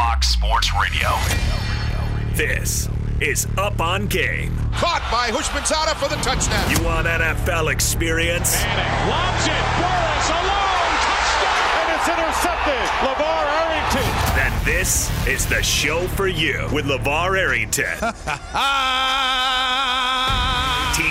Fox Sports Radio. This is Up on Game. Caught by Houshmandzadeh for the touchdown. You want NFL experience? Manning lobs it. Burress alone. Touchdown. And it's intercepted. LeVar Arrington. Then this is the show for you with LeVar Arrington.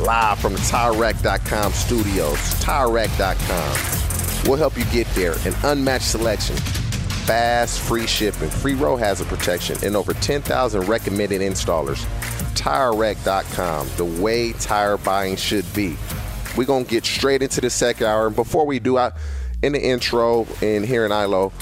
live from the TireRack.com studios. TireRack.com. We'll help you get there. An unmatched selection, fast, free shipping, free road hazard protection, and over 10,000 recommended installers. TireRack.com, the way tire buying should be. We're going to get straight into the second hour. And before we do, I, in the intro and here in ILO,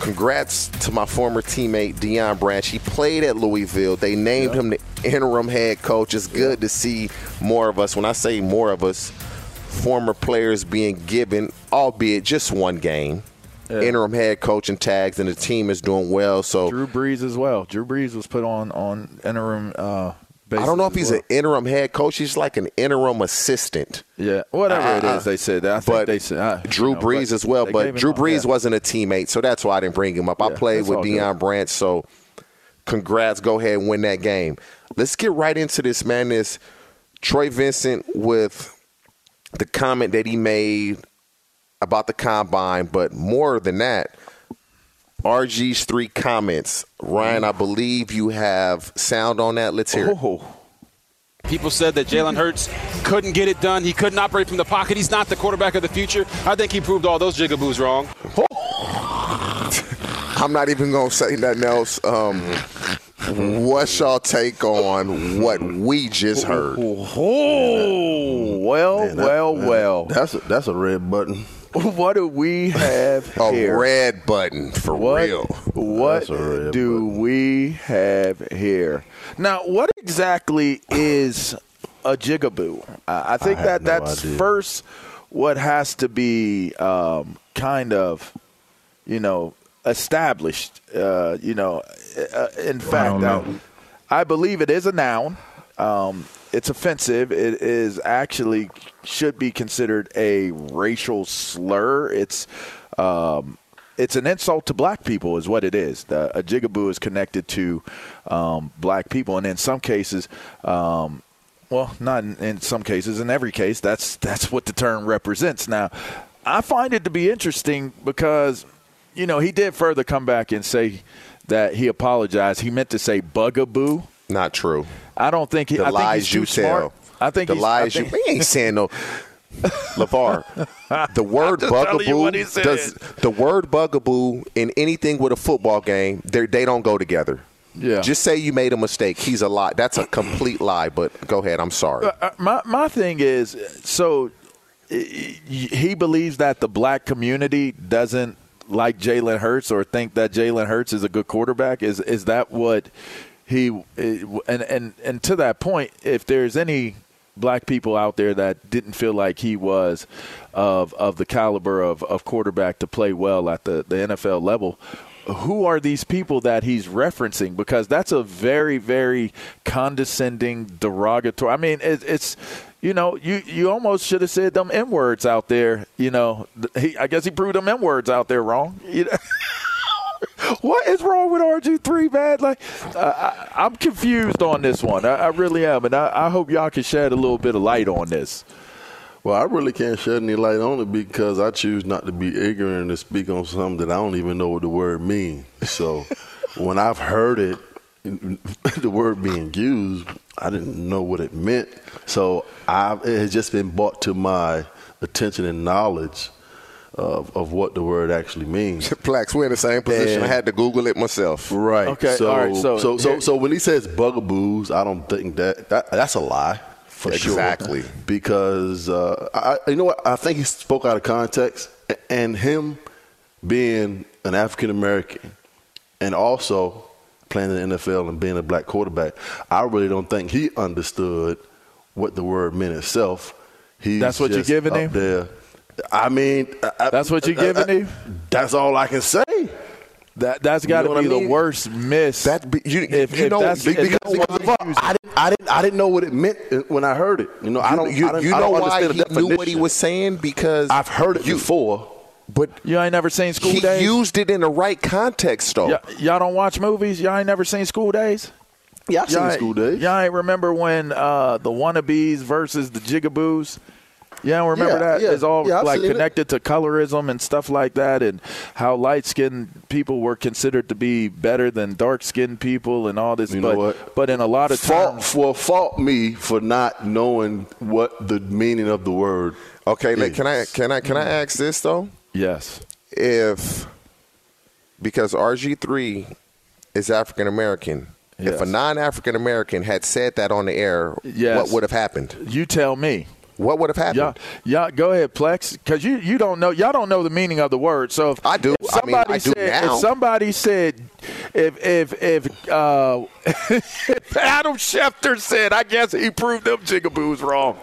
congrats to my former teammate Deion Branch. He played at Louisville. They named him the interim head coach. It's good to see more of us. When I say more of us, former players being given, albeit just one game, interim head coaching tags, and the team is doing well. So Drew Brees as well. Drew Brees was put on on interim. Uh, I don't know if he's well. an interim head coach. He's like an interim assistant. Yeah, whatever it Uh, is, they said. I think but they said Drew you know, Brees as well. But Drew Brees yeah. wasn't a teammate, so that's why I didn't bring him up. I played with good. Deion Branch, so congrats. Go ahead and win that game. Let's get right into this, man. This Troy Vincent with the comment that he made about the combine, but more than that, RG's three comments. Ryan, I believe you have sound on that. Let's hear it. Oh, People said that Jalen Hurts couldn't get it done. He couldn't operate from the pocket. He's not the quarterback of the future. I think he proved all those jigaboos wrong. I'm not even gonna say nothing else. Um, what's y'all take on what we just heard? oh, well, well, well. That's a, that's a red button. What do we have here? A here? red button for What, real. what That's a red do we have here? Now, what exactly is a jigaboo? I I think I that no that's idea. first what has to be um, kind of, you know, established. Uh, you know, uh, in fact. I, I believe it is a noun. Um, it's offensive. It is actually should be considered a racial slur. It's um, it's an insult to black people, is what it is. The, a jigaboo is connected to um, black people, and in some cases, um, well, not in, in some cases, in every case, that's that's what the term represents. Now, I find it to be interesting because, you know, he did further come back and say that he apologized. He meant to say bugaboo. Not true. I don't think he. The I think lies you smart. tell. I think the he's, lies I you. think, We ain't saying no. LeVar, the word bugaboo does the word bugaboo in anything with a football game, they they don't go together. Yeah. Just say you made a mistake. He's a lie. That's a complete lie. But go ahead. I'm sorry. Uh, uh, my my thing is so he believes that the black community doesn't like Jalen Hurts or think that Jalen Hurts is a good quarterback. Is is that what he and and and to that point, if there's any black people out there that didn't feel like he was of of the caliber of, of quarterback to play well at the, the NFL level, who are these people that he's referencing? Because that's a very, very condescending, derogatory. I mean, it, it's you know, you you almost should have said them n words out there. You know, he, I guess he proved them n words out there wrong. You know? what is wrong with RG three, man? Like, I, am confused on this one. I, I really am, and I, I hope y'all can shed a little bit of light on this. Well, I really can't shed any light on it because I choose not to be ignorant and speak on something that I don't even know what the word means. So when I've heard it, the word being used, I didn't know what it meant. So I've, it has just been brought to my attention and knowledge of, of what the word actually means. Plax, we're in the same position. And, I had to Google it myself. Right. Okay. So, all right. So, so, so, so when he says bugaboos, I don't think that, that that's a lie for exactly. sure. Because uh, I, you know what? I think he spoke out of context, and him being an African American, and also playing in the NFL and being a black quarterback, I really don't think he understood what the word meant itself. He's That's what you're giving him. There. I mean, that's what you're giving him. That's all I can say. That that's got to you know be I mean? the worst miss. That you, if, you if know because, because I didn't I didn't I didn't know what it meant when I heard it. You know I don't you, I don't, you I know don't why understand he the definition. knew what he was saying because I've heard it you, before. But you ain't never seen School he Daze. He used it in the right context, though. Y- y'all don't watch movies. Y'all ain't never seen School Daze. Yeah, I've y'all seen School Daze. Y'all ain't remember when uh, the wannabes versus the jigaboos. Yeah, remember yeah, that? Yeah, it's all yeah, like connected it. to colorism and stuff like that, and how light skinned people were considered to be better than dark skinned people, and all this. You but, know what? But in a lot of fault terms, for fault me for not knowing what the meaning of the word. Okay, is. can I can I can I ask this though? Yes. If because RG three is African American. Yes. If a non African American had said that on the air, yes. what would have happened? You tell me. What would have happened? Yeah, yeah. Go ahead, Plex, because you, you don't know y'all don't know the meaning of the word. So if, I do. If somebody I mean, I said, do now. If somebody said, if if if, uh, if Adam Schefter said, I guess he proved them jigaboos wrong.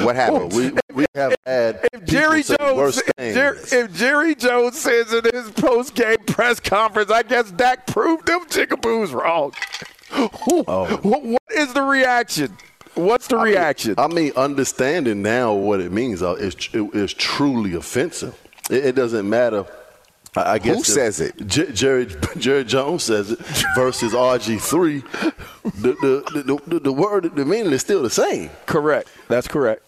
What happened? we, we have had if Jerry Jones if, Jer- if Jerry Jones says in his post game press conference, I guess Dak proved them jigaboos wrong. oh. What is the reaction? What's the I reaction? Mean, I mean, understanding now what it means uh, is it is truly offensive. It, it doesn't matter. I, guess who says it? J- Jerry Jerry Jones says it versus RG three. The the, the the word the meaning is still the same. Correct. That's correct.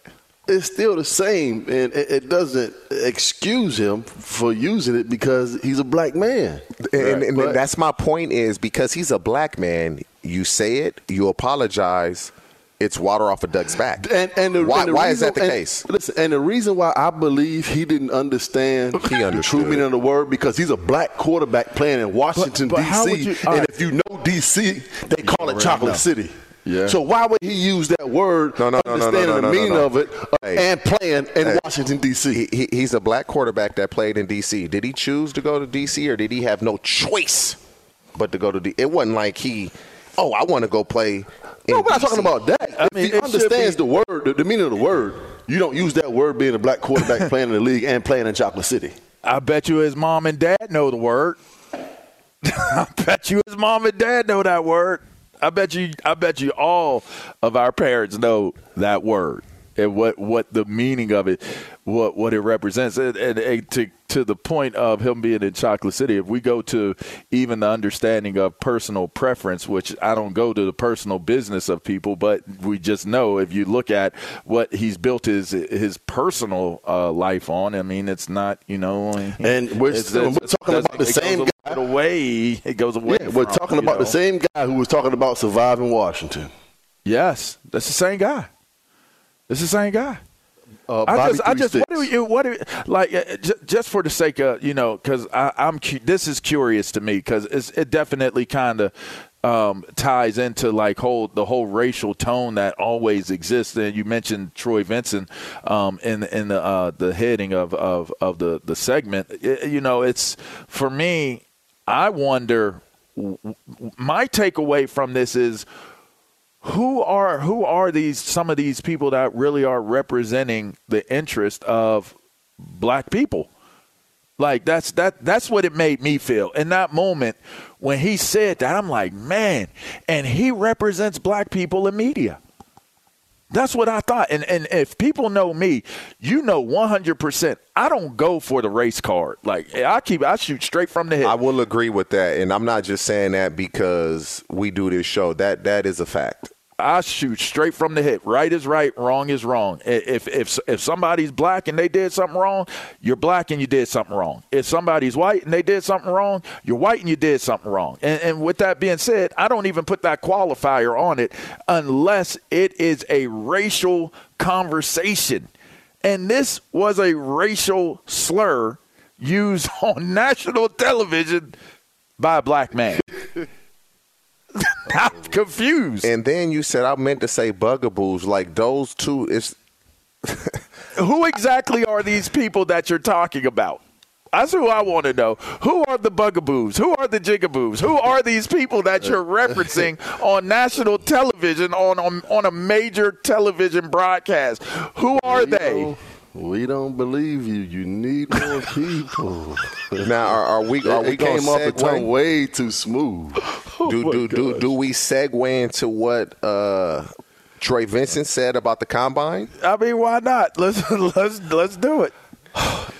It's still the same, and it, it doesn't excuse him for using it because he's a black man. And, right. and but, that's my point is because he's a black man, you say it, you apologize it's water off a duck's back. And, and the, why, and the why reason, is that the and, case? Listen, and the reason why I believe he didn't understand he the true meaning of the word because he's a black quarterback playing in Washington but, but D.C. You, and right. if you know D.C., they call it Chocolate City. Yeah. So why would he use that word, no, no, no, understanding no, no, the meaning no, of it, uh, hey. and playing in hey. Washington D.C.? He, he, he's a black quarterback that played in D.C. Did he choose to go to D.C. or did he have no choice but to go to D? It wasn't like he, oh, I want to go play. No, we're not talking about that. I mean, he understands the word, the, the meaning of the word, you don't use that word being a black quarterback playing in the league and playing in Chocolate City. I bet you his mom and dad know the word. I bet you his mom and dad know that word. I bet you I bet you all of our parents know that word and what what the meaning of it, what what it represents, and, and, and to to the point of him being in Chocolate City. If we go to even the understanding of personal preference, which I don't go to the personal business of people, but we just know if you look at what he's built his his personal uh, life on, I mean, it's not you know, and we're, it's, we're talking about the same guy. Away, it goes away. Yeah, we're from, talking about know. the same guy who was talking about surviving Washington. Yes, that's the same guy. It's the same guy. Uh, I just, I just, what do you, what do you, like, uh, just for the sake of, you know, because I'm, cu- this is curious to me because it definitely kind of um, ties into like whole the whole racial tone that always exists. And you mentioned Troy Vincent um, in in the uh, the heading of of of the the segment. It- you know, it's for me. I wonder. My takeaway from this is who are who are these some of these people that really are representing the interest of black people like that's that that's what it made me feel in that moment when he said that i'm like man and he represents black people in media that's what I thought. And and if people know me, you know 100%. I don't go for the race card. Like I keep I shoot straight from the hip. I will agree with that, and I'm not just saying that because we do this show. That that is a fact. I shoot straight from the hip. Right is right, wrong is wrong. If if if somebody's black and they did something wrong, you're black and you did something wrong. If somebody's white and they did something wrong, you're white and you did something wrong. And, and with that being said, I don't even put that qualifier on it unless it is a racial conversation. And this was a racial slur used on national television by a black man. I'm confused. And then you said I meant to say bugaboos. Like those two is Who exactly are these people that you're talking about? That's who I want to know. Who are the bugaboos? Who are the jigaboos? Who are these people that you're referencing on national television on on, on a major television broadcast? Who are they? We don't believe you. You need more people. now are, are we are it we going came off the tongue segue? way too smooth. Do do do do we segue into what uh, Troy Vincent said about the combine? I mean, why not? Let's let's let's do it.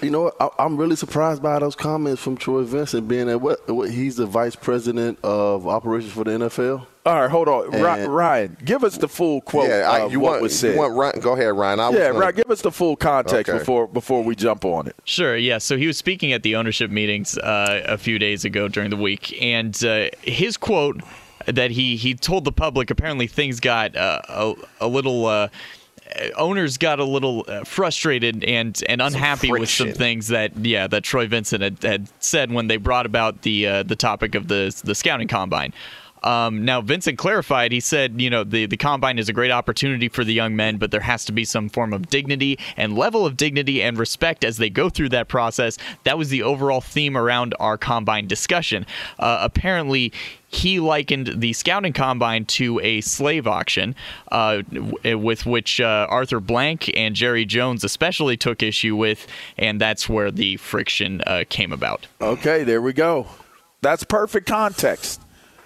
You know what? I, I'm really surprised by those comments from Troy Vincent, being that what, what he's the vice president of operations for the NFL. All right, hold on, Ry- And- Ryan. Give us the full quote yeah, I, of you what want was said. you want Ryan? Go ahead, Ryan. I was yeah, gonna- right. Give us the full context Okay. before before we jump on it. Sure, yeah. So he was speaking at the ownership meetings uh, a few days ago during the week, and uh, his quote that he he told the public apparently things got uh, a, a little. Uh, Owners got a little uh, frustrated and, and unhappy with some things that yeah that Troy Vincent had, had said when they brought about the uh, the topic of the the scouting combine. Um, now, Vincent clarified. He said, you know, the, the combine is a great opportunity for the young men, but there has to be some form of dignity and level of dignity and respect as they go through that process. That was the overall theme around our combine discussion. Uh, apparently, he likened the scouting combine to a slave auction, uh, w- with which uh, Arthur Blank and Jerry Jones especially took issue with, and that's where the friction uh, came about. Okay, there we go. That's perfect context.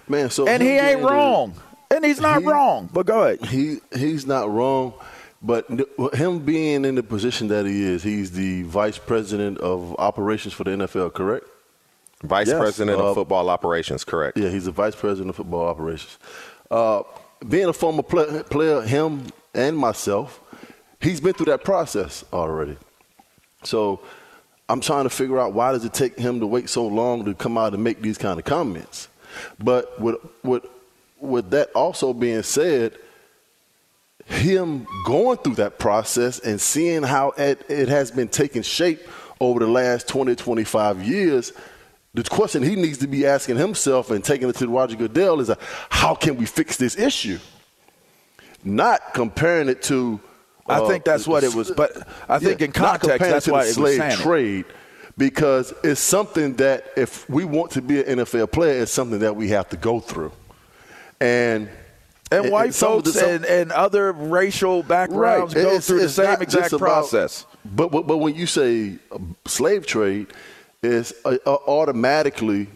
Man, so And he ain't being the- wrong. And he's not he- wrong. But go ahead. He he's not wrong, but th- him being in the position that he is, he's the vice president of operations for the NFL. Correct? Vice Yes. President Uh, of Football Operations. Correct. Yeah, he's the vice president of football operations. Uh, being a former play, player, him and myself, he's been through that process already. So I'm trying to figure out why does it take him to wait so long to come out and make these kind of comments. But with with with that also being said, him going through that process and seeing how it, it has been taking shape over the last 20, 25 years, the question he needs to be asking himself and taking it to Roger Goodell is, uh, how can we fix this issue? Not comparing it to. I uh, think that's what it was. But I think in context, that's why the it was slave saying trade because it's something that if we want to be an NFL player, it's something that we have to go through. And And and white of folks the- and, and other racial backgrounds go It's- through the same exact about- process. but, but but when you say uh, slave trade, it's uh, uh, automatically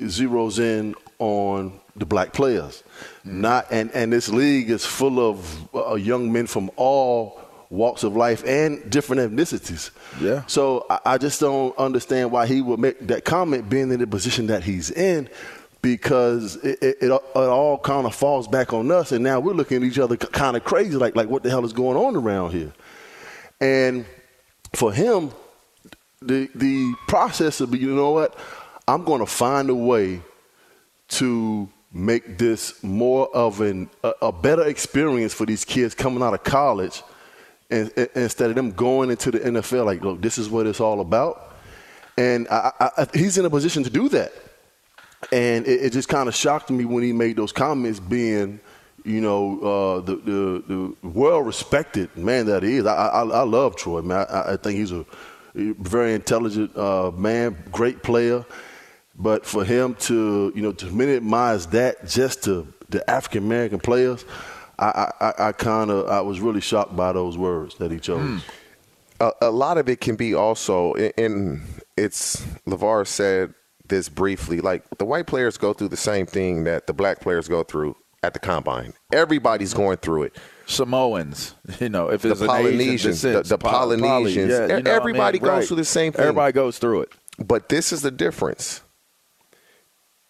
zeroes in on the black players. Not and and this league is full of uh, young men from all walks of life and different ethnicities. Yeah. So I, I just don't understand why he would make that comment, being in the position that he's in. Because it, it, it, it all kind of falls back on us, and now we're looking at each other kind of crazy, like like what the hell is going on around here? And for him, the the process of you know what, I'm going to find a way to make this more of an a, a better experience for these kids coming out of college and, and instead of them going into the NFL like, look, this is what it's all about. And I, I, he's in a position to do that. And it, it just kind of shocked me when he made those comments, being, you know, uh, the, the, the well respected man that he is. I, I, I love Troy, man. I, I, think he's a very intelligent uh, man, great player. But for him to, you know, to minimize that just to the African American players, I, I, I kind of I was really shocked by those words that he chose. Mm. A, a, lot of it can be also, and it's LeVar said this briefly. Like the white players go through the same thing that the black players go through at the combine. Everybody's going through it. Samoans, you know, if it's the Polynesians, descent, the, the Polynesians, Poly, yeah, you know everybody I mean? goes right. through the same thing. Everybody goes through it. But this is the difference: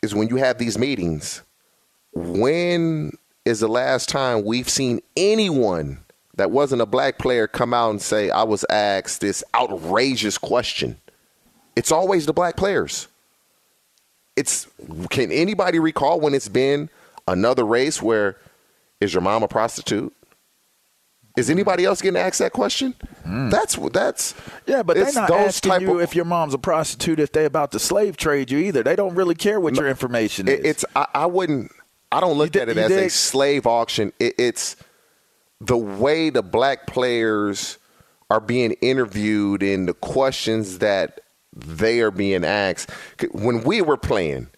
is when you have these meetings. When is the last time we've seen anyone that wasn't a black player come out and say, I was asked this outrageous question? It's always the black players. It's can anybody recall when it's been another race where is your mom a prostitute? Is anybody else getting asked that question? Mm. That's that's yeah, but they're not asking you of, if your mom's a prostitute if they're about to slave trade you either. They don't really care what no, your information is. It's I, I wouldn't I don't look at it as a slave auction. It, it's the way the black players are being interviewed and the questions that they are being asked. When we were playing,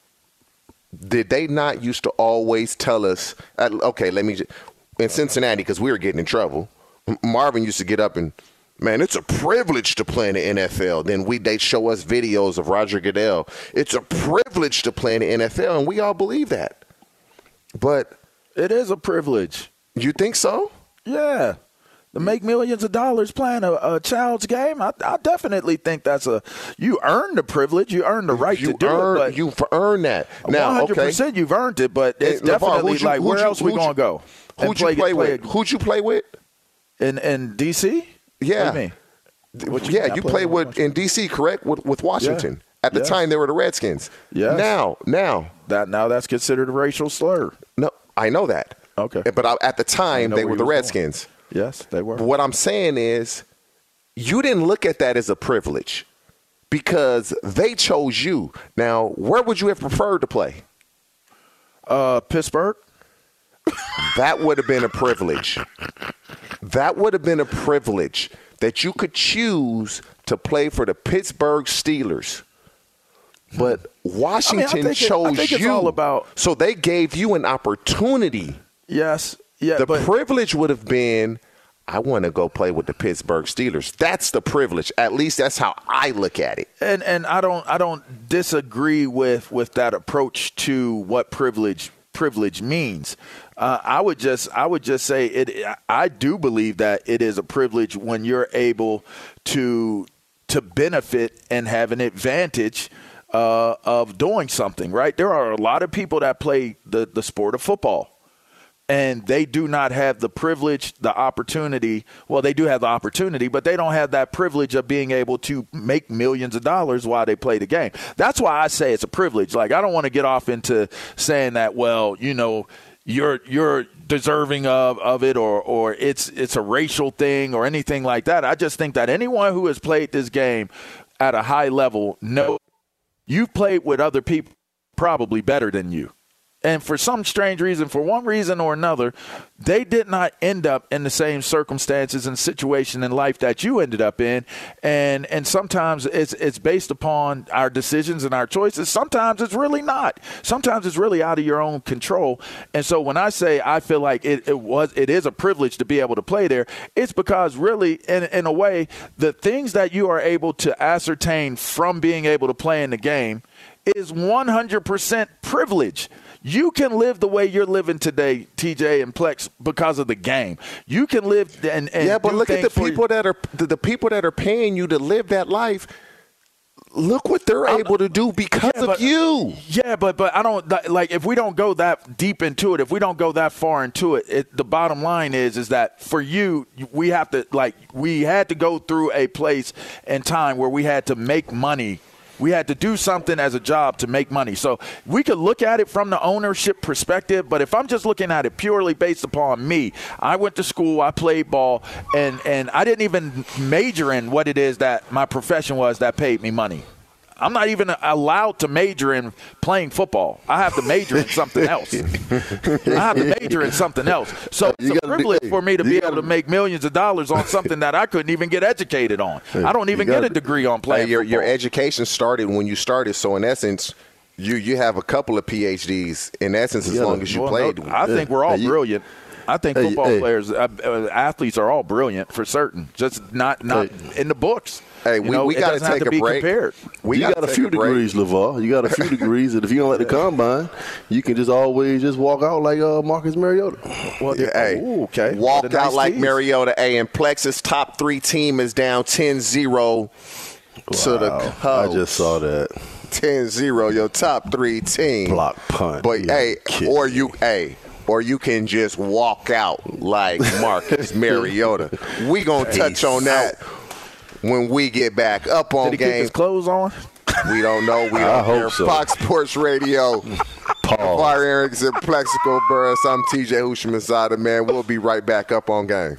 did they not used to always tell us, uh, okay, let me, just, in Cincinnati, because we were getting in trouble, Marvin used to get up and, man, it's a privilege to play in the NFL. Then we they show us videos of Roger Goodell. It's a privilege to play in the NFL, and we all believe that. But it is a privilege. You think so? Yeah. To make millions of dollars playing a, a child's game, I, I, definitely think that's a you earned the privilege, you earned the right you to do earn, it. But you've earned that. Now, 100 percent, you've earned it. But it's hey, definitely you, like where you, else we gonna go? Who'd you play, play with? Who'd you play with? In in DC? Yeah. You yeah, you played with in DC, correct? With, with Washington. Yeah. At the yes. time, they were the Redskins. Yeah. Now, now that now that's considered a racial slur. No, I know that. Okay. But I, at the time, they were the Redskins. Going. Yes, they were. But what I'm saying is, you didn't look at that as a privilege because they chose you. Now, where would you have preferred to play? Uh, Pittsburgh. That would have been a privilege. That would have been a privilege that you could choose to play for the Pittsburgh Steelers but Washington I mean, I chose it, you. all about so they gave you an opportunity. Yes. Yeah. The but, privilege would have been I want to go play with the Pittsburgh Steelers. That's the privilege. At least that's how I look at it. And and I don't I don't disagree with with that approach to what privilege privilege means. Uh, I would just I would just say it. I do believe that it is a privilege when you're able to to benefit and have an advantage uh, of doing something, right? There are a lot of people that play the, the sport of football and they do not have the privilege, the opportunity. Well, they do have the opportunity, but they don't have that privilege of being able to make millions of dollars while they play the game. That's why I say it's a privilege. Like I don't want to get off into saying that, well, you know, you're you're deserving of, of it or or it's it's a racial thing or anything like that. I just think that anyone who has played this game at a high level knows You've played with other people probably better than you. And for some strange reason, for one reason or another, they did not end up in the same circumstances and situation in life that you ended up in. And and sometimes it's it's based upon our decisions and our choices. Sometimes it's really not. Sometimes it's really out of your own control. And so when I say I feel like it, it was it is a privilege to be able to play there, it's because really in in a way, the things that you are able to ascertain from being able to play in the game is 100% privilege. You can live the way you're living today, TJ and Plex, because of the game. You can live and, and yeah, but look at the people that are the, people that are paying you to live that life. Look what they're able to do because yeah, but, of you. Yeah, but but I don't like if we don't go that deep into it. If we don't go that far into it, it the bottom line is is that for you, we have to like we had to go through a place and time where we had to make money We had to do something as a job to make money. So we could look at it from the ownership perspective, but if I'm just looking at it purely based upon me, I went to school, I played ball, and, and I didn't even major in what it is that my profession was that paid me money. I'm not even allowed to major in playing football. I have to major in something else. I have to major in something else. So it's a privilege for me to be able to make millions of dollars on something that I couldn't even get educated on. I don't even get a degree on playing. Hey, your, your education started when you started, so in essence, you you have a couple of PhDs. In essence, as Yeah, long as you well, played. no, I think we're all Hey, you- brilliant. I think Hey, football hey. players, uh, uh, athletes are all brilliant for certain. Just not not in the books. Hey, You we, know, we got to take a break. compared. We you gotta a few break. degrees, LeVar. You got a few degrees, and if you don't like the combine, you can just always just walk out like uh, Marcus Mariota. Well, Yeah, hey, Ooh, okay. walk What a out nice like. Mariota. A and Plexus top three team is down 10-0 to the Wow. Cubs. I just saw that 10-0, your top three team. block punt. But You hey, kid or you hey, or you can just walk out like Marcus Mariota. We gonna touch on that when we get back up on Did he keep game. his clothes on? We don't know. We I don't hope hear so. Fox Sports Radio. Pause. Fire Erickson, Plaxico Burress. I'm TJ Houshmandzadeh, man. We'll be right back up on game.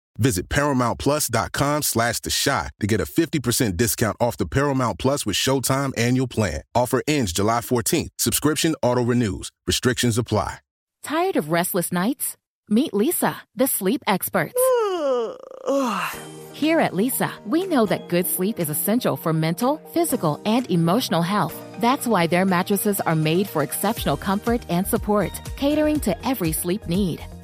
Visit ParamountPlus.com slash The Chi to get a 50% discount off the Paramount Plus with Showtime annual plan. Offer ends July 14th. Subscription auto-renews. Restrictions apply. Tired of restless nights? Meet Leesa, the sleep experts. Here at Leesa, we know that good sleep is essential for mental, physical, and emotional health. That's why their mattresses are made for exceptional comfort and support, catering to every sleep need.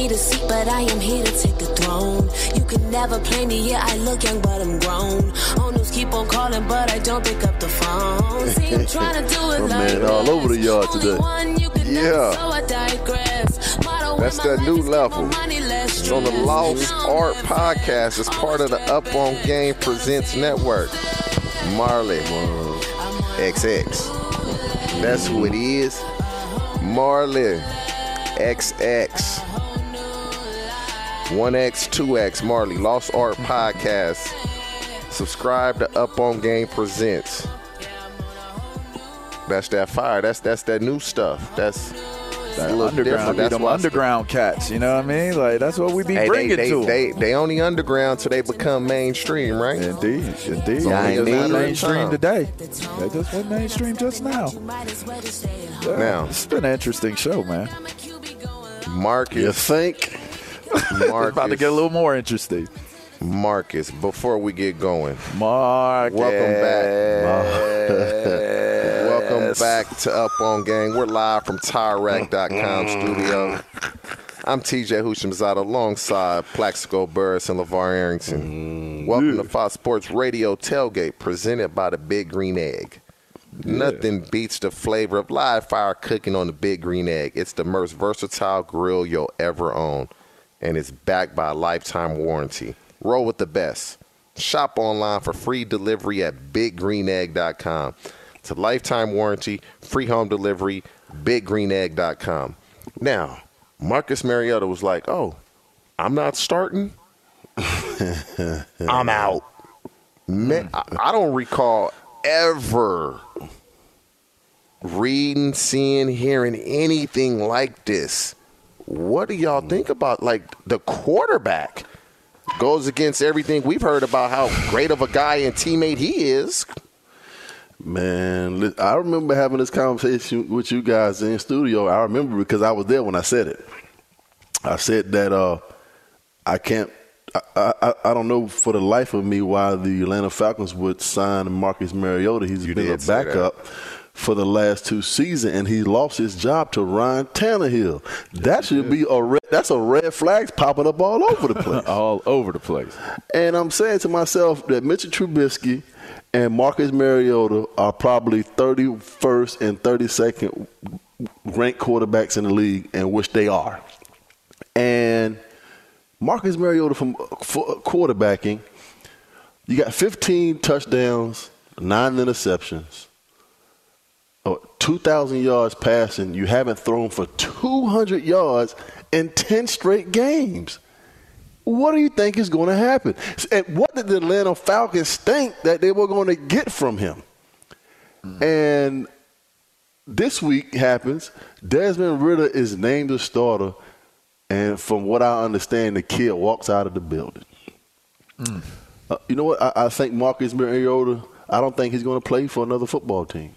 Guaranteed a seat, but I am here to take the throne. You can never play me, yeah, I look young, but I'm grown. On news keep on calling, but I don't pick up the phone. See, I'm trying to do it like man all over the yard today. one you can never, Yeah. so I digress. That's that new level. more money, less It's on the. Lost Art Podcast. It's part of the Up on Game Presents Network. Marley XX. That's who it is. Marley XX. 1X, 2X, Marley, Lost Art Podcast. Subscribe to Up on Game Presents. That's that fire. That's that's that new stuff. That's That underground. That's them underground cats. You know what I mean? Like that's what we be Hey, they, bringing they, to 'em. they, they only underground till they become mainstream, right? Indeed, indeed. They I just need not your mainstream today. They just went mainstream just now. Now. it's been an interesting show, man. Marcus. You think? Marcus. About to get a little more interesting. Marcus, before we get going, Marcus, welcome back. welcome back to Up on Game. We're live from TireRack.com mm-hmm. studio. I'm TJ Houshmandzadeh alongside Plaxico Burress and LeVar Arrington. Mm-hmm. Welcome to Fox Sports Radio Tailgate presented by the Big Green Egg. Nothing beats the flavor of live fire cooking on the Big Green Egg. It's the most versatile grill you'll ever own, and it's backed by a lifetime warranty. Roll with the best. Shop online for free delivery at biggreenegg.com. It's a lifetime warranty, free home delivery, biggreenegg.com. Now, Marcus Mariota was like, "Oh, I'm not starting. I'm out." Man, I, I don't recall ever reading, seeing, hearing anything like this. What do y'all think about like the quarterback goes against everything we've heard about how great of a guy and teammate he is? Man, I remember having this conversation with you guys in studio. I remember because I was there when I said it. I said that uh, I can't. I, I, I don't know for the life of me why the Atlanta Falcons would sign Marcus Mariota. He's been a backup for the last two seasons, and he lost his job to Ryan Tannehill. That should be a red, that's a red flags popping up all over the place. all over the place. And I'm saying to myself that Mitchell Trubisky and Marcus Mariota are probably 31st and 32nd ranked quarterbacks in the league, and which they are. And Marcus Mariota from quarterbacking, you got 15 touchdowns, nine interceptions, 2,000 yards passing. You haven't thrown for 200 yards in 10 straight games. What do you think is going to happen? And what did the Atlanta Falcons think that they were going to get from him? And this week happens. Desmond Ridder is named the starter, and from what I understand, the kid walks out of the building. Uh, you know what? I, I think Marcus Mariota. I don't think he's going to play for another football team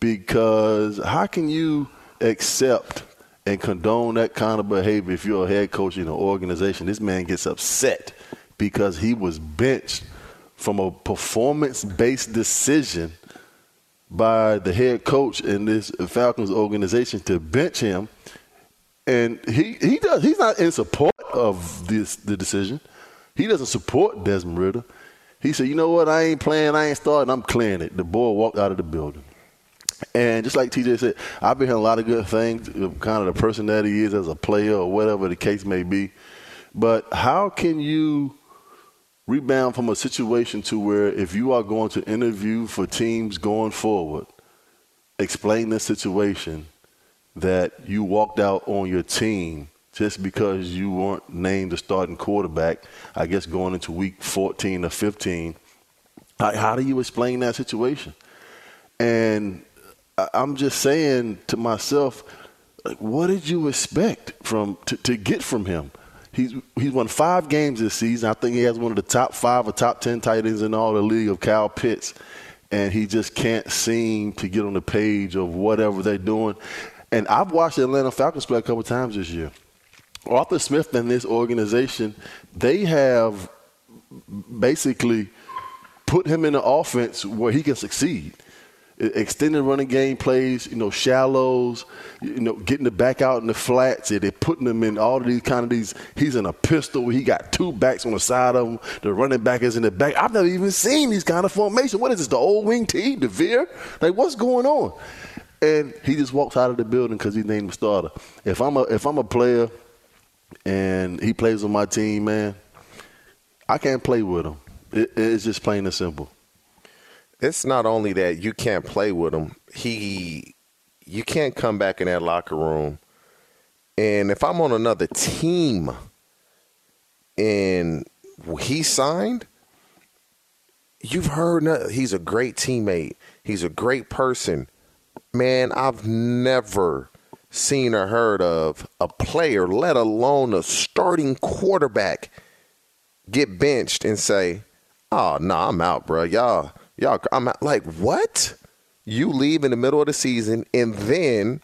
because how can you accept and condone that kind of behavior if you're a head coach in an organization? This man gets upset because he was benched from a performance-based decision by the head coach in this Falcons organization to bench him, and he he does he's not in support of this the decision. He doesn't support Desmond Ridder. He said, "You know what? I ain't playing. I ain't starting. I'm clearing it." The boy walked out of the building. And just like TJ said, I've been hearing a lot of good things, uh, kind of the person that he is as a player or whatever the case may be. But how can you rebound from a situation to where if you are going to interview for teams going forward, explain the situation that you walked out on your team just because you weren't named the starting quarterback, I guess going into week 14 or 15. How, how do you explain that situation? And I'm just saying to myself, like, what did you expect from to, to get from him? He's he's won five games this season. I think he has one of the top five or top ten tight ends in all the league of Kyle Pitts, and he just can't seem to get on the page of whatever they're doing. And I've watched the Atlanta Falcons play a couple times this year. Arthur Smith and this organization, they have basically put him in an offense where he can succeed. Extended running game plays, you know, shallows, you know, getting the back out in the flats. They're putting them in all of these kind of these. He's in a pistol. He got two backs on the side of him. The running back is in the back. I've never even seen these kind of formation. What is this? The old wing T, veer? Like what's going on? And he just walks out of the building because he's named the starter. If I'm a if I'm a player and he plays on my team, man, I can't play with him. It, it's just plain and simple. It's not only that you can't play with him. He, you can't come back in that locker room. And if I'm on another team, and he signed, you've heard he's a great teammate. He's a great person. Man, I've never seen or heard of a player, let alone a starting quarterback, get benched and say, ah, "Oh no, I'm out, bro. Y'all, y'all, I'm. Like what? You leave in the middle of the season, and then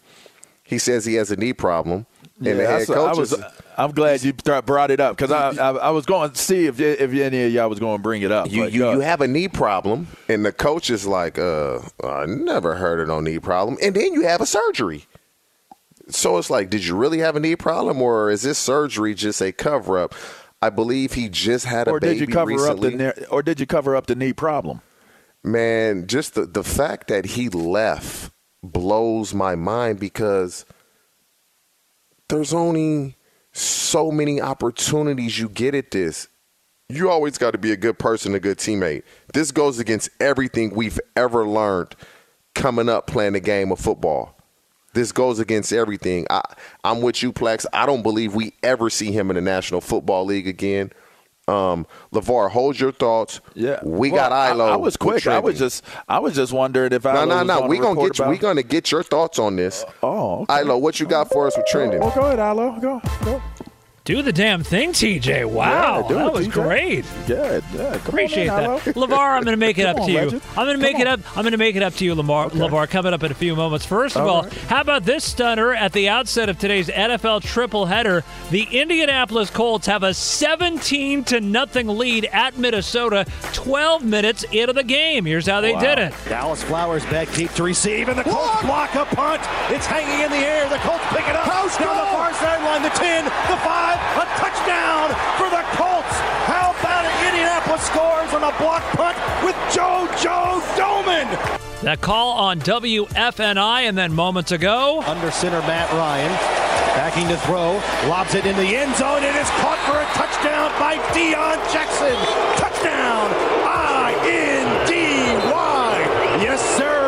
he says he has a knee problem, and the head coach was, is. I'm glad you brought it up because I, I I was going to see if if any of y'all was going to bring it up. You, but, you, uh, you have a knee problem, and the coach is like, uh, I never heard of no knee problem. And then you have a surgery. So it's like, did you really have a knee problem, or is this surgery just a cover up? I believe he just had a or baby did you cover recently. up the or did you cover up the knee problem? Man, just the the fact that he left blows my mind because there's only so many opportunities you get at this. You always got to be a good person, a good teammate. This goes against everything we've ever learned coming up playing the game of football. This goes against everything. I, I'm with you, Plex. I don't believe we ever see him in the National Football League again. Um, LeVar, hold your thoughts. Yeah, we Well, got Ilo. I, I was quick. I was just I was just wondering if I. No, no, no. We gonna get you. We gonna get your thoughts on this. Oh, okay. Ilo, what you got for us with trending? Oh, go ahead, Ilo. Go. go. Do the damn thing, TJ. Wow, Yeah, that it, was TJ. great. Good, yeah. Come Appreciate on in, that, Ilo. LeVar. I'm going to make it up Come to you. legend. I'm going to make Come it on. up. I'm going to make it up to you, Lamar. LeVar. Coming up in a few moments. First of All all, right. how about this stunner at the outset of today's NFL triple-header? The Indianapolis Colts have a 17 to nothing lead at Minnesota. 12 minutes into the game. Here's how they Wow. did it. Dallis Flowers back deep to receive, and the Colts block a punt. It's hanging in the air. The Colts pick it up. Down the far sideline, the 10, the 5, a touchdown for the Colts. How about it? Indianapolis scores on a block punt with Joe Joe Doman. That call on WFNI, and then moments ago, Under center, Matt Ryan. Backing to throw, lobs it in the end zone. and It is caught for a touchdown by Deion Jackson. Touchdown, I-N-D-Y. Yes, sir,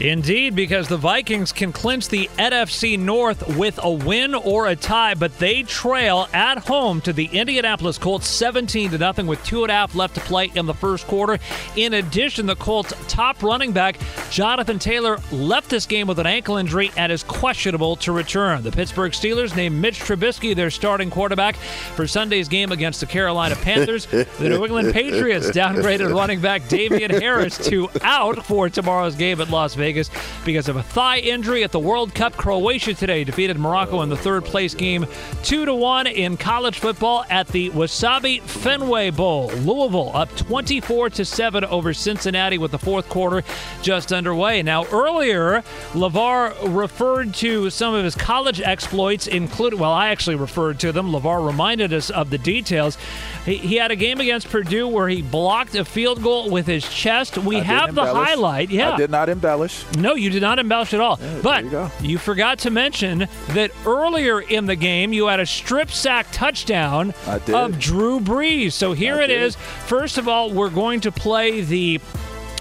Indeed, because the Vikings can clinch the NFC North with a win or a tie, but they trail at home to the Indianapolis Colts 17 to nothing with two and a half left to play in the first quarter. In addition, the Colts' top running back, Jonathan Taylor, left this game with an ankle injury and is questionable to return. The Pittsburgh Steelers named Mitch Trubisky their starting quarterback for Sunday's game against the Carolina Panthers. the New England Patriots downgraded running back Damien Harris to out for tomorrow's game at Las Vegas because of a thigh injury at the World Cup. Croatia today defeated Morocco in the third place game 2 to 1 in college football at the Wasabi Fenway Bowl. Louisville up 24 to 7 over Cincinnati with the fourth quarter just underway. Now earlier LeVar referred to some of his college exploits including well I actually referred to them. LeVar reminded us of the details. He, he had a game against Purdue where he blocked a field goal with his chest. We I have the highlight. Yeah. I did not embellish. No, you did not embellish at all. but you you forgot to mention that earlier in the game you had a strip sack touchdown of Drew Brees. So here I it did. is. First of all, we're going to play the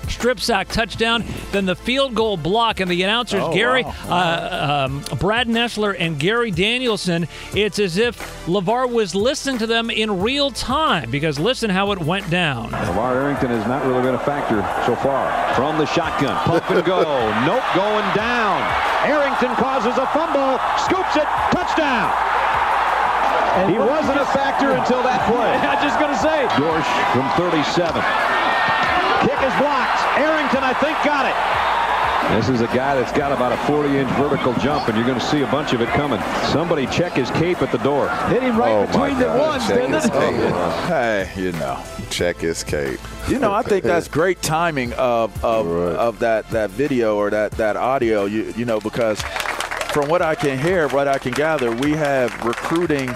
strip sack touchdown, then the field goal block, and the announcers Oh, Gary, wow. uh, um, Brad Nessler, and Gary Danielson. It's as if LeVar was listening to them in real time because listen how it went down. Lamar Arrington has not really been a factor so far. From the shotgun, pump and go. nope, going down. Arrington causes a fumble, scoops it, touchdown. he wasn't a factor until that play. I'm just going to say. Dorsch from 37. Kick is blocked. Arrington, I think, got it. This is a guy that's got about a 40-inch vertical jump, and you're going to see a bunch of it coming. Somebody check his cape at the door. Hit him Oh, my God. Check his cape. Hey, you know. Check his cape. You know, I think that's great timing of of, Right. of that, that video or that, that audio. You you know because from what I can hear, what I can gather, we have recruiting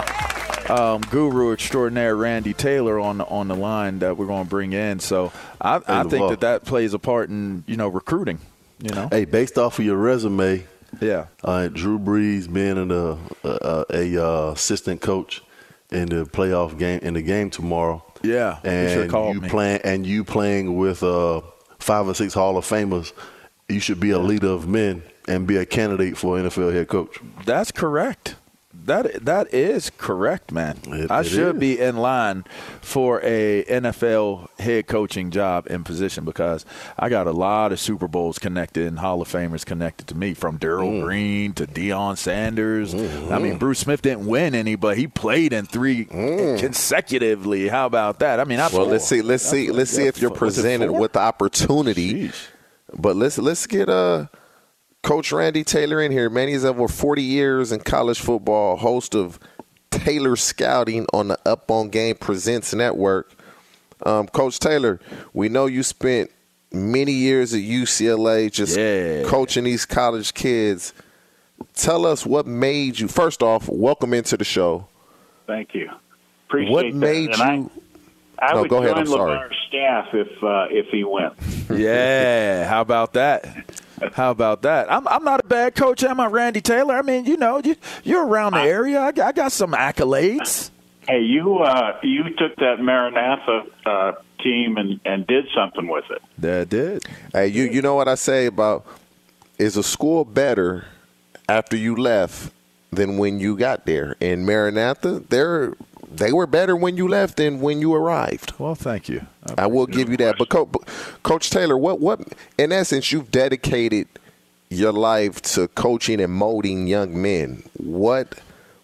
um, guru extraordinaire Randy Taylor on the, on the line that we're going to bring in. So I, I think that that plays a part in you know recruiting. You know, Hey, based off of your resume, yeah. uh, Drew Brees being an, uh, uh, a uh, assistant coach in the playoff game in the game tomorrow. Yeah, and you me. playing and you playing with uh, five or six Hall of Famers. You should be a leader of men and be a candidate for NFL head coach. That's correct. That that is correct, man. It- I it should is. be in line for a NFL head coaching job and position because I got a lot of Super Bowls connected and Hall of Famers connected to me, from Darrell Mm. Green to Deion Sanders. Mm-hmm. I mean, Bruce Smith didn't win any, but he played in three consecutively. How about that? I mean, I Mm. Well, let's see. Let's see. Let's see if you're presented with the opportunity. But let's let's get uh Coach Randy Taylor in here. Man, he's over 40 years in college football, host of Taylor Scouting on the Up on Game Presents Network. Um, Coach Taylor, we know you spent many years at UCLA, just Yeah. coaching these college kids. Tell us what made you. First off, welcome into the show. Thank you. Appreciate it. what that. made And you? I, I No, would go ahead, join I'm sorry. LeVar's staff if uh, if he went. Yeah, how about that? How about that? I'm I'm not a bad coach, am I, Randy Taylor? I mean, you know, you you're around the area. I, got- I got some accolades. Hey, you uh, you took that Maranatha uh, team and, and did something with it. That did. Hey, you you know what I say about is a school better after you left than when you got there? In Maranatha, they're they were better when you left than when you arrived. Well, thank you. I, will give you that. But Co- but Coach Taylor, what what in essence you've dedicated your life to coaching and molding young men. What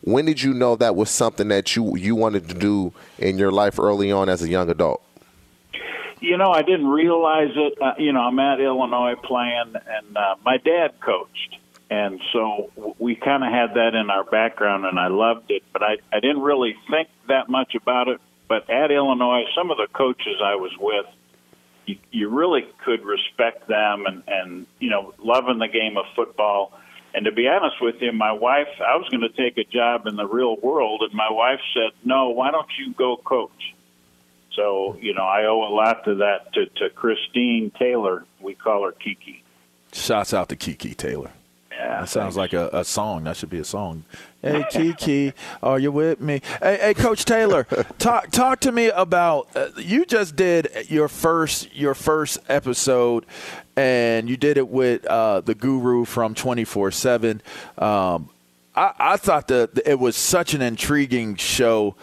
when did you know that was something that you you wanted to do in your life early on as a young adult? You know, I didn't realize it. Uh, you know, I'm at Illinois playing, and uh, my dad coached, and so we kind of had that in our background, and I loved it. But I, I didn't really think that much about it. But at Illinois, some of the coaches I was with, you, you really could respect them, and and you know, loving the game of football. And to be honest with you, my wife, I was going to take a job in the real world, and my wife said, "No, why don't you go coach?" So, you know, I owe a lot to that to, to Christine Taylor. We call her Kiki. Shouts out to Kiki Taylor. Yeah, that sounds like a, a song. That should be a song. Hey Kiki, are you with me? Hey, hey Coach Taylor, talk talk to me about. Uh, you just did your first your first episode, and you did it with uh, the Guru from Twenty Four Seven. Um, I, I thought that it was such an intriguing show,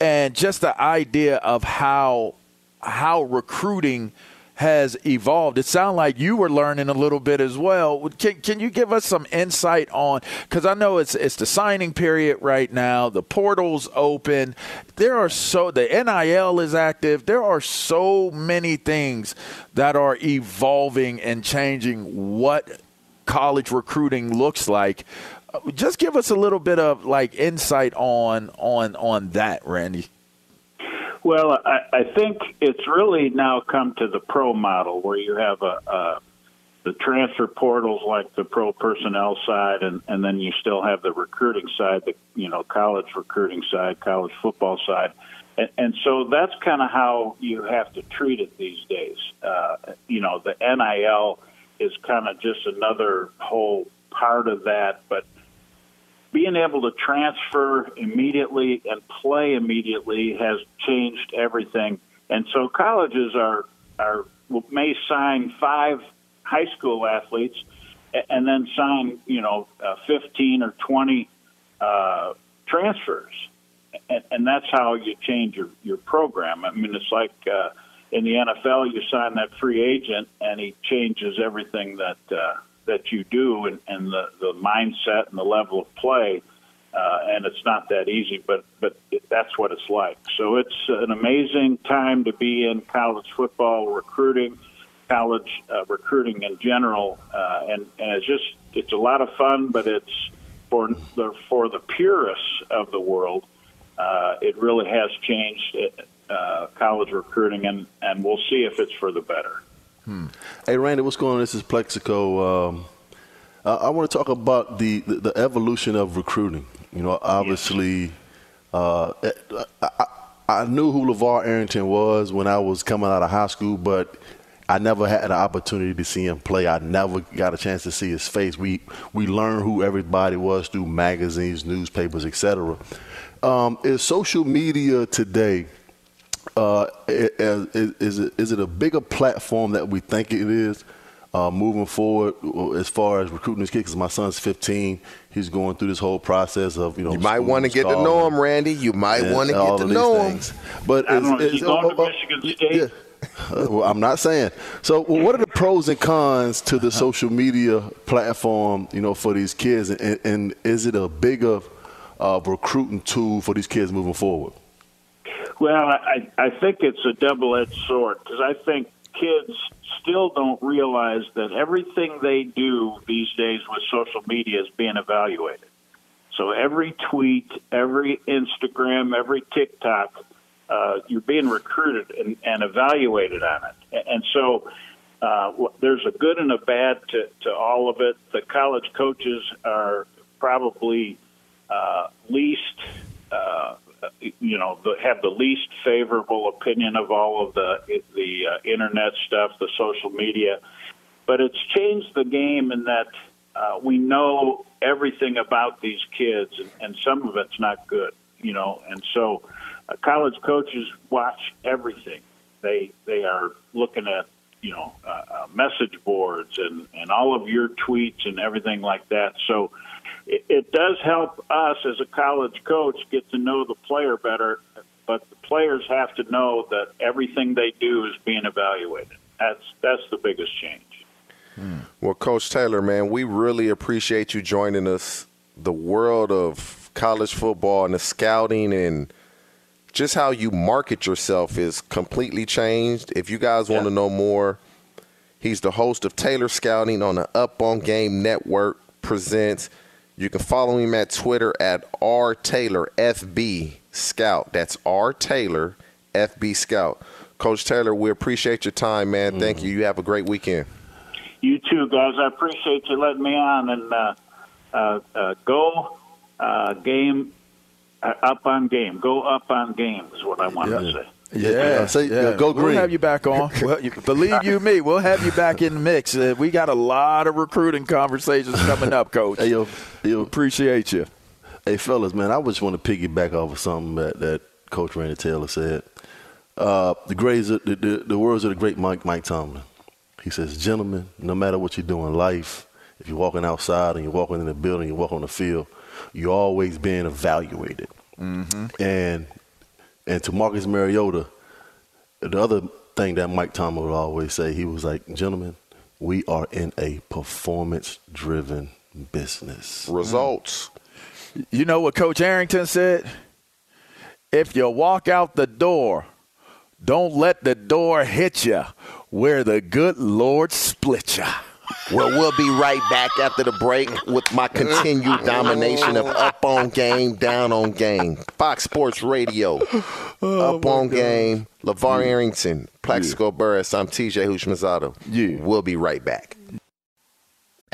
and just the idea of how how recruiting has evolved. It sounded like you were learning a little bit as well. Can, can you give us some insight on? Because I know it's it's the signing period right now. The portal's open. There are so the NIL is active. There are so many things that are evolving and changing what college recruiting looks like. Just give us a little bit of like insight on on on that, Randy. Well, I, I think it's really now come to the pro model where you have a, a the transfer portals like the pro personnel side, and, and then you still have the recruiting side, the you know college recruiting side, college football side, and, and so that's kind of how you have to treat it these days. Uh, you know, the NIL is kind of just another whole part of that, but being able to transfer immediately and play immediately has changed everything. And so colleges are are may sign five high school athletes and then sign you know uh, 15 or 20 uh, transfers, and, and that's how you change your your program. I mean, it's like. Uh, in the NFL, you sign that free agent, and he changes everything that uh, that you do, and, and the the mindset and the level of play. Uh, and it's not that easy, but but it, that's what it's like. So it's an amazing time to be in college football recruiting, college uh, recruiting in general, uh, and and it's just it's a lot of fun, but it's for the for the purists of the world. Uh, it really has changed uh, college recruiting, and and we'll see if it's for the better. Hey, Randy, what's going on? This is Plaxico. Um, I, I want to talk about the, the, the evolution of recruiting. You know, obviously, uh, I, I, I knew who LeVar Arrington was when I was coming out of high school, but I never had an opportunity to see him play. I never got a chance to see his face. We we learned who everybody was through magazines, newspapers, etc. Um, is social media today uh, is, is, it, is it a bigger platform that we think it is uh, moving forward as far as recruiting this kid? Because my son's 15, he's going through this whole process of you know. You might want to get to know him, Randy. You might want to get to know him. But I don't know, is, is he is, going oh, to oh, Michigan State? uh, well, I'm not saying. So, well, what are the pros and cons to the social media platform, you know, for these kids, and, and is it a bigger uh, recruiting tool for these kids moving forward? Well, I, I think it's a double edged sword because I think kids still don't realize that everything they do these days with social media is being evaluated. So every tweet, every Instagram, every TikTok, uh, you're being recruited and, and evaluated on it. And so uh, there's a good and a bad to, to all of it. The college coaches are probably uh, least, uh, you know, the, have the least favorable opinion of all of the the uh, internet stuff, the social media. But it's changed the game in that uh, we know everything about these kids, and, and some of it's not good, you know. And so, uh, college coaches watch everything. They they are looking at you know uh, uh, message boards and and all of your tweets and everything like that. So it, it does help us as a college coach get to know the player better, but the players have to know that everything they do is being evaluated. That's that's the biggest change. Well, Coach Taylor, man, we really appreciate you joining us. The world of college football and the scouting and just how you market yourself is completely changed. If you guys want to know more, he's the host of Taylor Scouting on the Up on Game Network presents. You can follow him at Twitter at R Taylor FB Scout. That's R Taylor FB Scout. Coach Taylor, we appreciate your time, man. Thank you. You have a great weekend. You too, guys. I appreciate you letting me on and uh, uh, uh, go uh, game up on game. Go up on game is what I want to say. Yeah, say, yeah. go We'll have you back on. well, you, believe you me, we'll have you back in the mix. Uh, we got a lot of recruiting conversations coming up, Coach. Hey, yo, yo, appreciate you. Hey, fellas, man, I just want to piggyback off of something that, that Coach Randy Taylor said. Uh, the grades, the, the, the words of the great Mike Mike Tomlin. He says, "Gentlemen, no matter what you do in life, if you're walking outside and you're walking in the building, you walk on the field, you're always being evaluated." Mm-hmm. And and to Marcus Mariota, the other thing that Mike Tomlin would always say, he was like, "Gentlemen, we are in a performance-driven business. Results. You know what Coach Arrington said? If you walk out the door, don't let the door hit you where the good Lord split you. Well, we'll be right back after the break with my continued domination of up on game, down on game. Fox Sports Radio, Oh, up on game. LeVar Arrington, Plaxico Burress. I'm TJ Houshmandzadeh. Yeah. We'll be right back.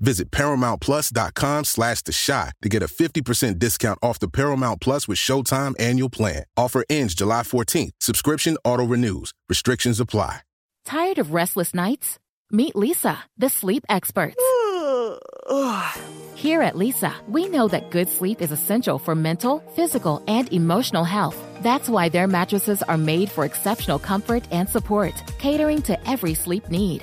Visit ParamountPlus.com slash The Chi to get a 50% discount off the Paramount Plus with Showtime annual plan. Offer ends July 14th. Subscription auto-renews. Restrictions apply. Tired of restless nights? Meet Leesa, the sleep experts. Here at Leesa, we know that good sleep is essential for mental, physical, and emotional health. That's why their mattresses are made for exceptional comfort and support, catering to every sleep need.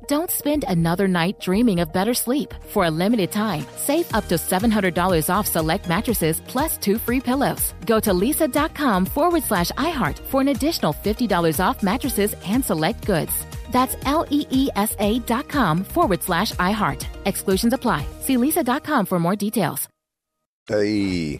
Don't spend another night dreaming of better sleep. For a limited time, save up to $700 off select mattresses plus two free pillows. Go to leesa.com forward slash iHeart for an additional $50 off mattresses and select goods. That's L E E S A dot com forward slash iHeart. Exclusions apply. See leesa.com for more details. Hey,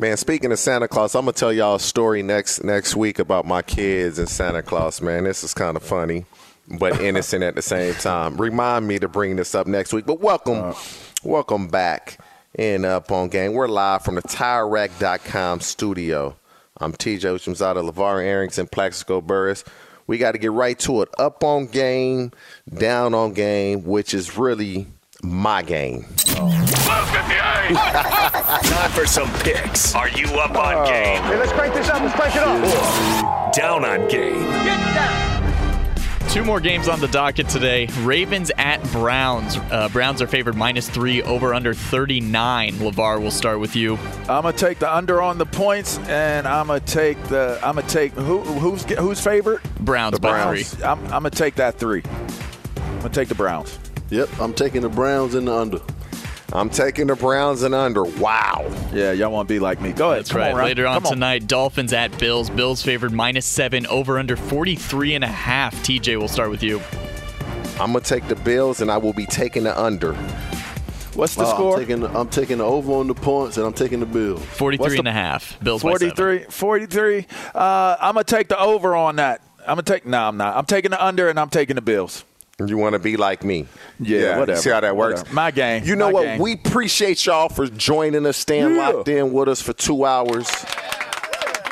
man. Speaking of Santa Claus, I'm gonna tell y'all a story next next week about my kids and Santa Claus. Man, this is kind of funny, but innocent at the same time. Remind me to bring this up next week. But welcome, uh. welcome back in uh, Up on Game. We're live from the TireRack.com studio. I'm TJ Houshmandzadeh, LeVar Arrington, Plaxico Burress. We got to get right to it. Up on game, down on game, which is really my game. Time for some picks. Are you up on oh. game? Hey, let's crank this up. Let's crank it up. Down on game. Two more games on the docket today. Ravens at Browns. Uh, Browns are favored minus three, over under 39. LeVar, we'll start with you. I'm gonna take the under on the points, and I'm gonna take the. I'm gonna take who, who's who's favorite? Browns The by Browns. three. I'm, I'm gonna take that three. I'm gonna take the Browns. Yep, I'm taking the Browns in the under. I'm taking the Browns and under. Wow. Yeah, y'all want to be like me. Go ahead. That's Come right. Ryan. Later on Come tonight, Dolphins at Bills. Bills favored minus seven, over under 43 and a half. TJ, we'll start with you. I'm gonna take the Bills, and I will be taking the under. What's Oh, I'm taking, I'm taking the over on the points, and I'm taking the Bills. 43 and a half. Bills by seven. 43, 43. Uh, I'm gonna take the over on that. I'm gonna take. No, I'm not. I'm taking the under, and I'm taking the Bills. You want to be like me? Yeah, whatever. See how that works? Whatever. My game. You know My what? We appreciate y'all for joining us, staying Yeah. locked in with us for two hours.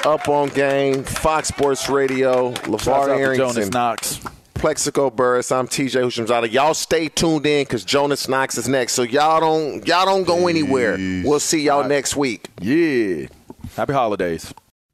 Up on game, Fox Sports Radio, LeVar to Arrington, Jonas Knox. Plaxico Burress. I'm TJ Houshmandzadeh. Y'all stay tuned in because Jonas Knox is next. So y'all don't y'all don't go anywhere. We'll see y'all next week. Yeah. Happy holidays.